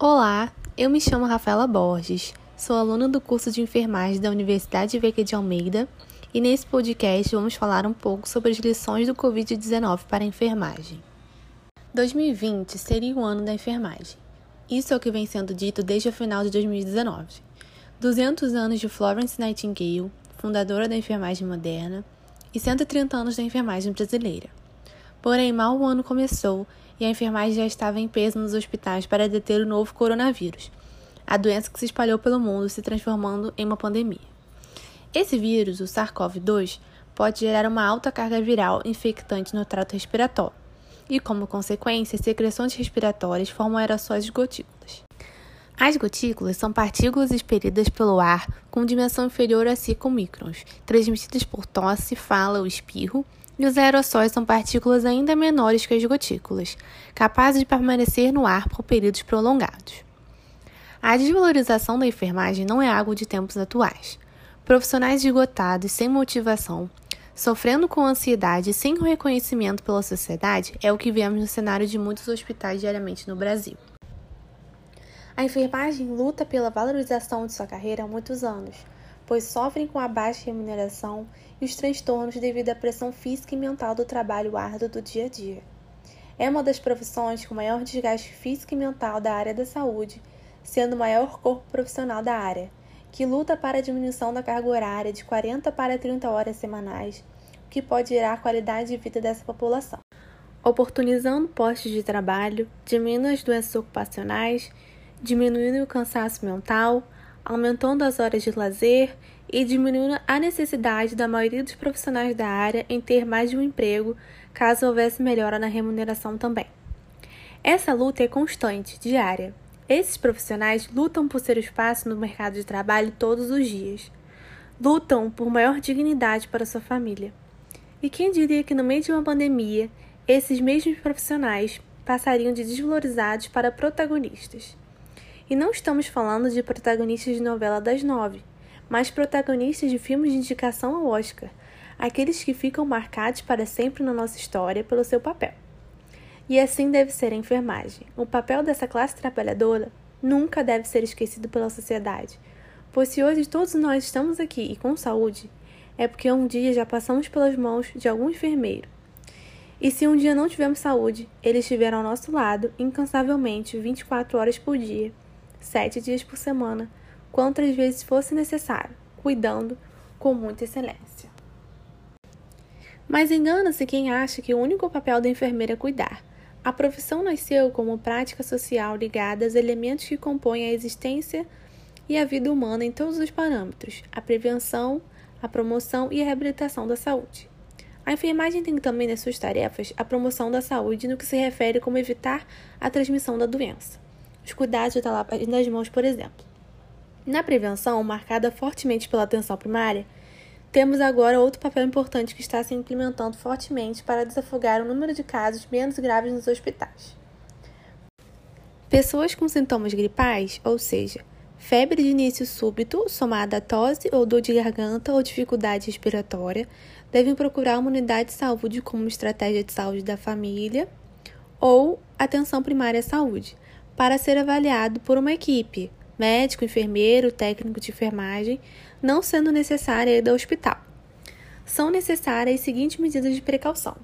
Olá, eu me chamo Rafaela Borges, sou aluna do curso de enfermagem da Universidade Veiga de Almeida e nesse podcast vamos falar um pouco sobre as lições do Covid-19 para a enfermagem. 2020 seria o ano da enfermagem. Isso é o que vem sendo dito desde o final de 2019. 200 anos de Florence Nightingale, fundadora da enfermagem moderna, e 130 anos da enfermagem brasileira. Porém, mal o ano começou e a enfermagem já estava em peso nos hospitais para deter o novo coronavírus, a doença que se espalhou pelo mundo, se transformando em uma pandemia. Esse vírus, o SARS-CoV-2, pode gerar uma alta carga viral infectante no trato respiratório, e, como consequência, secreções respiratórias formam aerossóis de gotículas. As gotículas são partículas expelidas pelo ar com dimensão inferior a 5 microns, transmitidas por tosse, fala ou espirro, e os aerossóis são partículas ainda menores que as gotículas, capazes de permanecer no ar por períodos prolongados. A desvalorização da enfermagem não é algo de tempos atuais. Profissionais esgotados, sem motivação, sofrendo com ansiedade e sem reconhecimento pela sociedade é o que vemos no cenário de muitos hospitais diariamente no Brasil. A enfermagem luta pela valorização de sua carreira há muitos anos pois sofrem com a baixa remuneração e os transtornos devido à pressão física e mental do trabalho árduo do dia a dia. É uma das profissões com maior desgaste físico e mental da área da saúde, sendo o maior corpo profissional da área, que luta para a diminuição da carga horária de 40 para 30 horas semanais, o que pode gerar a qualidade de vida dessa população. Oportunizando postos de trabalho, diminuindo as doenças ocupacionais, diminuindo o cansaço mental, aumentando as horas de lazer e diminuindo a necessidade da maioria dos profissionais da área em ter mais de um emprego, caso houvesse melhora na remuneração também. Essa luta é constante, diária. Esses profissionais lutam por ser espaço no mercado de trabalho todos os dias. Lutam por maior dignidade para sua família. E quem diria que no meio de uma pandemia, esses mesmos profissionais passariam de desvalorizados para protagonistas? E não estamos falando de protagonistas de novela das nove, mas protagonistas de filmes de indicação ao Oscar, aqueles que ficam marcados para sempre na nossa história pelo seu papel. E assim deve ser a enfermagem. O papel dessa classe trabalhadora nunca deve ser esquecido pela sociedade, pois se hoje todos nós estamos aqui e com saúde, é porque um dia já passamos pelas mãos de algum enfermeiro. E se um dia não tivermos saúde, eles estiveram ao nosso lado incansavelmente 24 horas por dia sete dias por semana, quantas vezes fosse necessário, cuidando com muita excelência. Mas engana-se quem acha que o único papel da enfermeira é cuidar. A profissão nasceu como prática social ligada aos elementos que compõem a existência e a vida humana em todos os parâmetros: a prevenção, a promoção e a reabilitação da saúde. A enfermagem tem também nas suas tarefas a promoção da saúde no que se refere como evitar a transmissão da doença os cuidados da lavagem das mãos, por exemplo. Na prevenção, marcada fortemente pela atenção primária, temos agora outro papel importante que está se implementando fortemente para desafogar o número de casos menos graves nos hospitais. Pessoas com sintomas gripais, ou seja, febre de início súbito, somada a tosse ou dor de garganta ou dificuldade respiratória, devem procurar uma unidade de saúde como estratégia de saúde da família ou atenção primária à saúde, para ser avaliado por uma equipe, médico, enfermeiro, técnico de enfermagem, não sendo necessária ir ao hospital. São necessárias as seguintes medidas de precaução.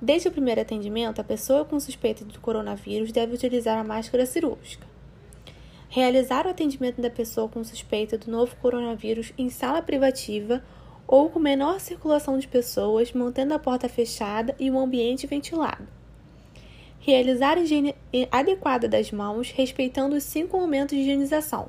Desde o primeiro atendimento, a pessoa com suspeita de coronavírus deve utilizar a máscara cirúrgica. Realizar o atendimento da pessoa com suspeita do novo coronavírus em sala privativa ou com menor circulação de pessoas, mantendo a porta fechada e o ambiente ventilado Realizar a higiene adequada das mãos, respeitando os cinco momentos de higienização.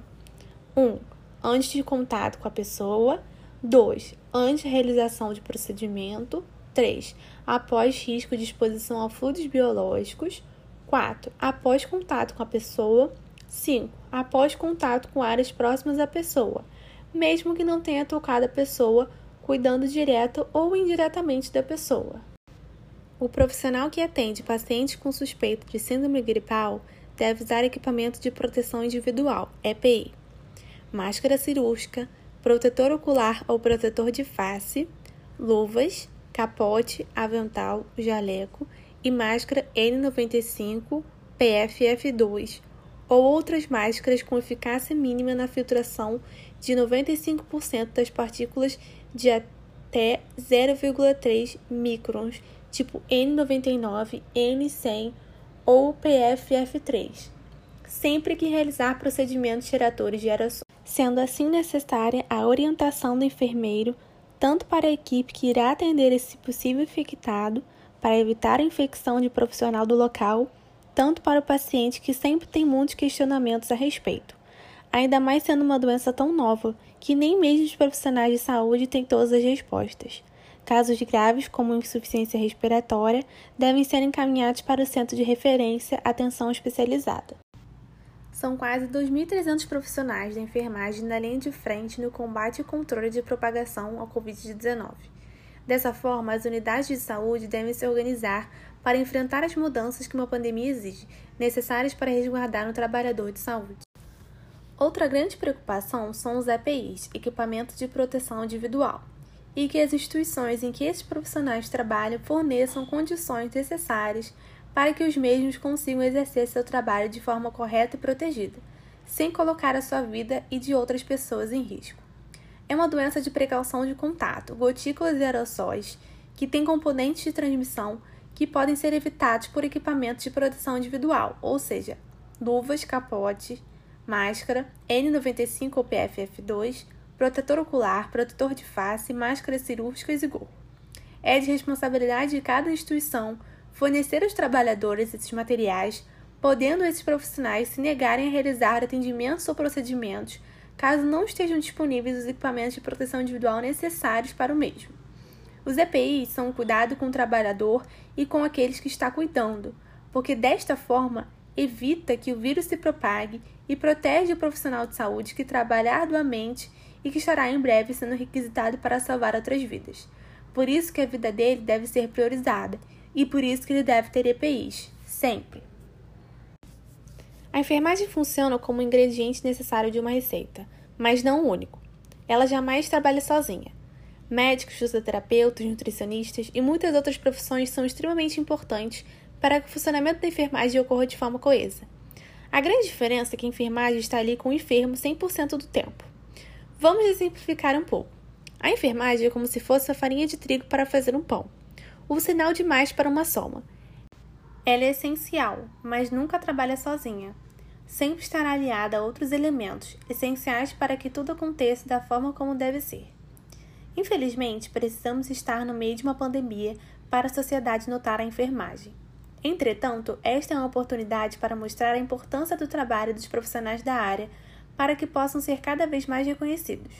1. Um, antes de contato com a pessoa. 2. Antes da realização de procedimento. 3. Após risco de exposição a fluidos biológicos. 4. Após contato com a pessoa. 5. Após contato com áreas próximas à pessoa, mesmo que não tenha tocado a pessoa, cuidando direto ou indiretamente da pessoa. O profissional que atende pacientes com suspeita de síndrome gripal deve usar equipamento de proteção individual, EPI, máscara cirúrgica, protetor ocular ou protetor de face, luvas, capote, avental, jaleco e máscara N95 PFF2 ou outras máscaras com eficácia mínima na filtração de 95% das partículas de até 0,3 microns, tipo N99, N100 ou PFF3, sempre que realizar procedimentos geradores de aerossóis, sendo assim necessária a orientação do enfermeiro tanto para a equipe que irá atender esse possível infectado, para evitar a infecção de profissional do local, tanto para o paciente que sempre tem muitos questionamentos a respeito. Ainda mais sendo uma doença tão nova que nem mesmo os profissionais de saúde têm todas as respostas. Casos graves, como insuficiência respiratória, devem ser encaminhados para o centro de referência atenção especializada. São quase 2.300 profissionais da enfermagem na linha de frente no combate e controle de propagação ao Covid-19. Dessa forma, as unidades de saúde devem se organizar para enfrentar as mudanças que uma pandemia exige, necessárias para resguardar o trabalhador de saúde. Outra grande preocupação são os EPIs, equipamentos de proteção individual, e que as instituições em que esses profissionais trabalham forneçam condições necessárias para que os mesmos consigam exercer seu trabalho de forma correta e protegida, sem colocar a sua vida e de outras pessoas em risco. É uma doença de precaução de contato, gotículas e aerossóis, que tem componentes de transmissão que podem ser evitados por equipamentos de proteção individual, ou seja, luvas, capote, máscara, N95 ou PFF2, protetor ocular, protetor de face, máscaras cirúrgicas e gorro. É de responsabilidade de cada instituição fornecer aos trabalhadores esses materiais, podendo esses profissionais se negarem a realizar atendimentos ou procedimentos caso não estejam disponíveis os equipamentos de proteção individual necessários para o mesmo. Os EPIs são um cuidado com o trabalhador e com aqueles que está cuidando, porque desta forma evita que o vírus se propague e protege o profissional de saúde que trabalha arduamente e que estará em breve sendo requisitado para salvar outras vidas. Por isso que a vida dele deve ser priorizada e por isso que ele deve ter EPIs, sempre. A enfermagem funciona como um ingrediente necessário de uma receita, mas não o único. Ela jamais trabalha sozinha. Médicos, fisioterapeutas, nutricionistas e muitas outras profissões são extremamente importantes para que o funcionamento da enfermagem ocorra de forma coesa. A grande diferença é que a enfermagem está ali com o enfermo 100% do tempo. Vamos exemplificar um pouco. A enfermagem é como se fosse a farinha de trigo para fazer um pão o sinal de mais para uma soma. Ela é essencial, mas nunca trabalha sozinha. Sempre estará aliada a outros elementos, essenciais para que tudo aconteça da forma como deve ser. Infelizmente, precisamos estar no meio de uma pandemia para a sociedade notar a enfermagem. Entretanto, esta é uma oportunidade para mostrar a importância do trabalho dos profissionais da área para que possam ser cada vez mais reconhecidos.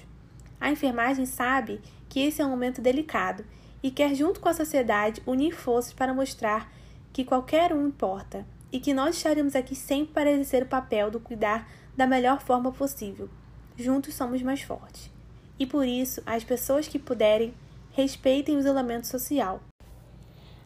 A enfermagem sabe que esse é um momento delicado e quer, junto com a sociedade, unir forças para mostrar que qualquer um importa e que nós estaremos aqui sempre para exercer o papel do cuidar da melhor forma possível. Juntos somos mais fortes. E por isso, as pessoas que puderem, respeitem o isolamento social.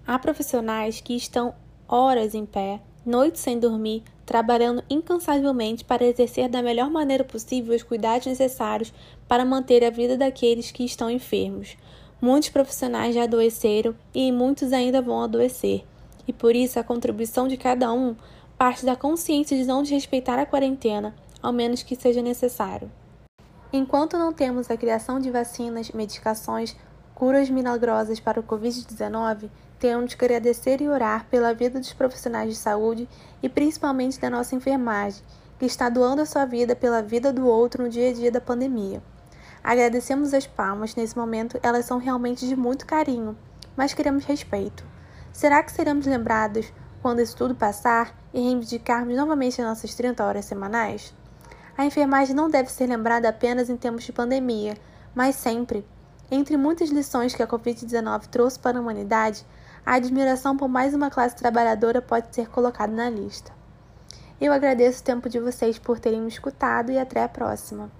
Há profissionais que estão horas em pé, noites sem dormir, trabalhando incansavelmente para exercer da melhor maneira possível os cuidados necessários para manter a vida daqueles que estão enfermos. Muitos profissionais já adoeceram e muitos ainda vão adoecer, e por isso a contribuição de cada um parte da consciência de não desrespeitar a quarentena, ao menos que seja necessário. Enquanto não temos a criação de vacinas, medicações, curas milagrosas para o Covid-19, temos que agradecer e orar pela vida dos profissionais de saúde e principalmente da nossa enfermagem, que está doando a sua vida pela vida do outro no dia a dia da pandemia. Agradecemos as palmas, nesse momento elas são realmente de muito carinho, mas queremos respeito. Será que seremos lembrados quando isso tudo passar e reivindicarmos novamente as nossas 30 horas semanais? A enfermagem não deve ser lembrada apenas em tempos de pandemia, mas sempre. Entre muitas lições que a Covid-19 trouxe para a humanidade, a admiração por mais uma classe trabalhadora pode ser colocada na lista. Eu agradeço o tempo de vocês por terem me escutado e até a próxima.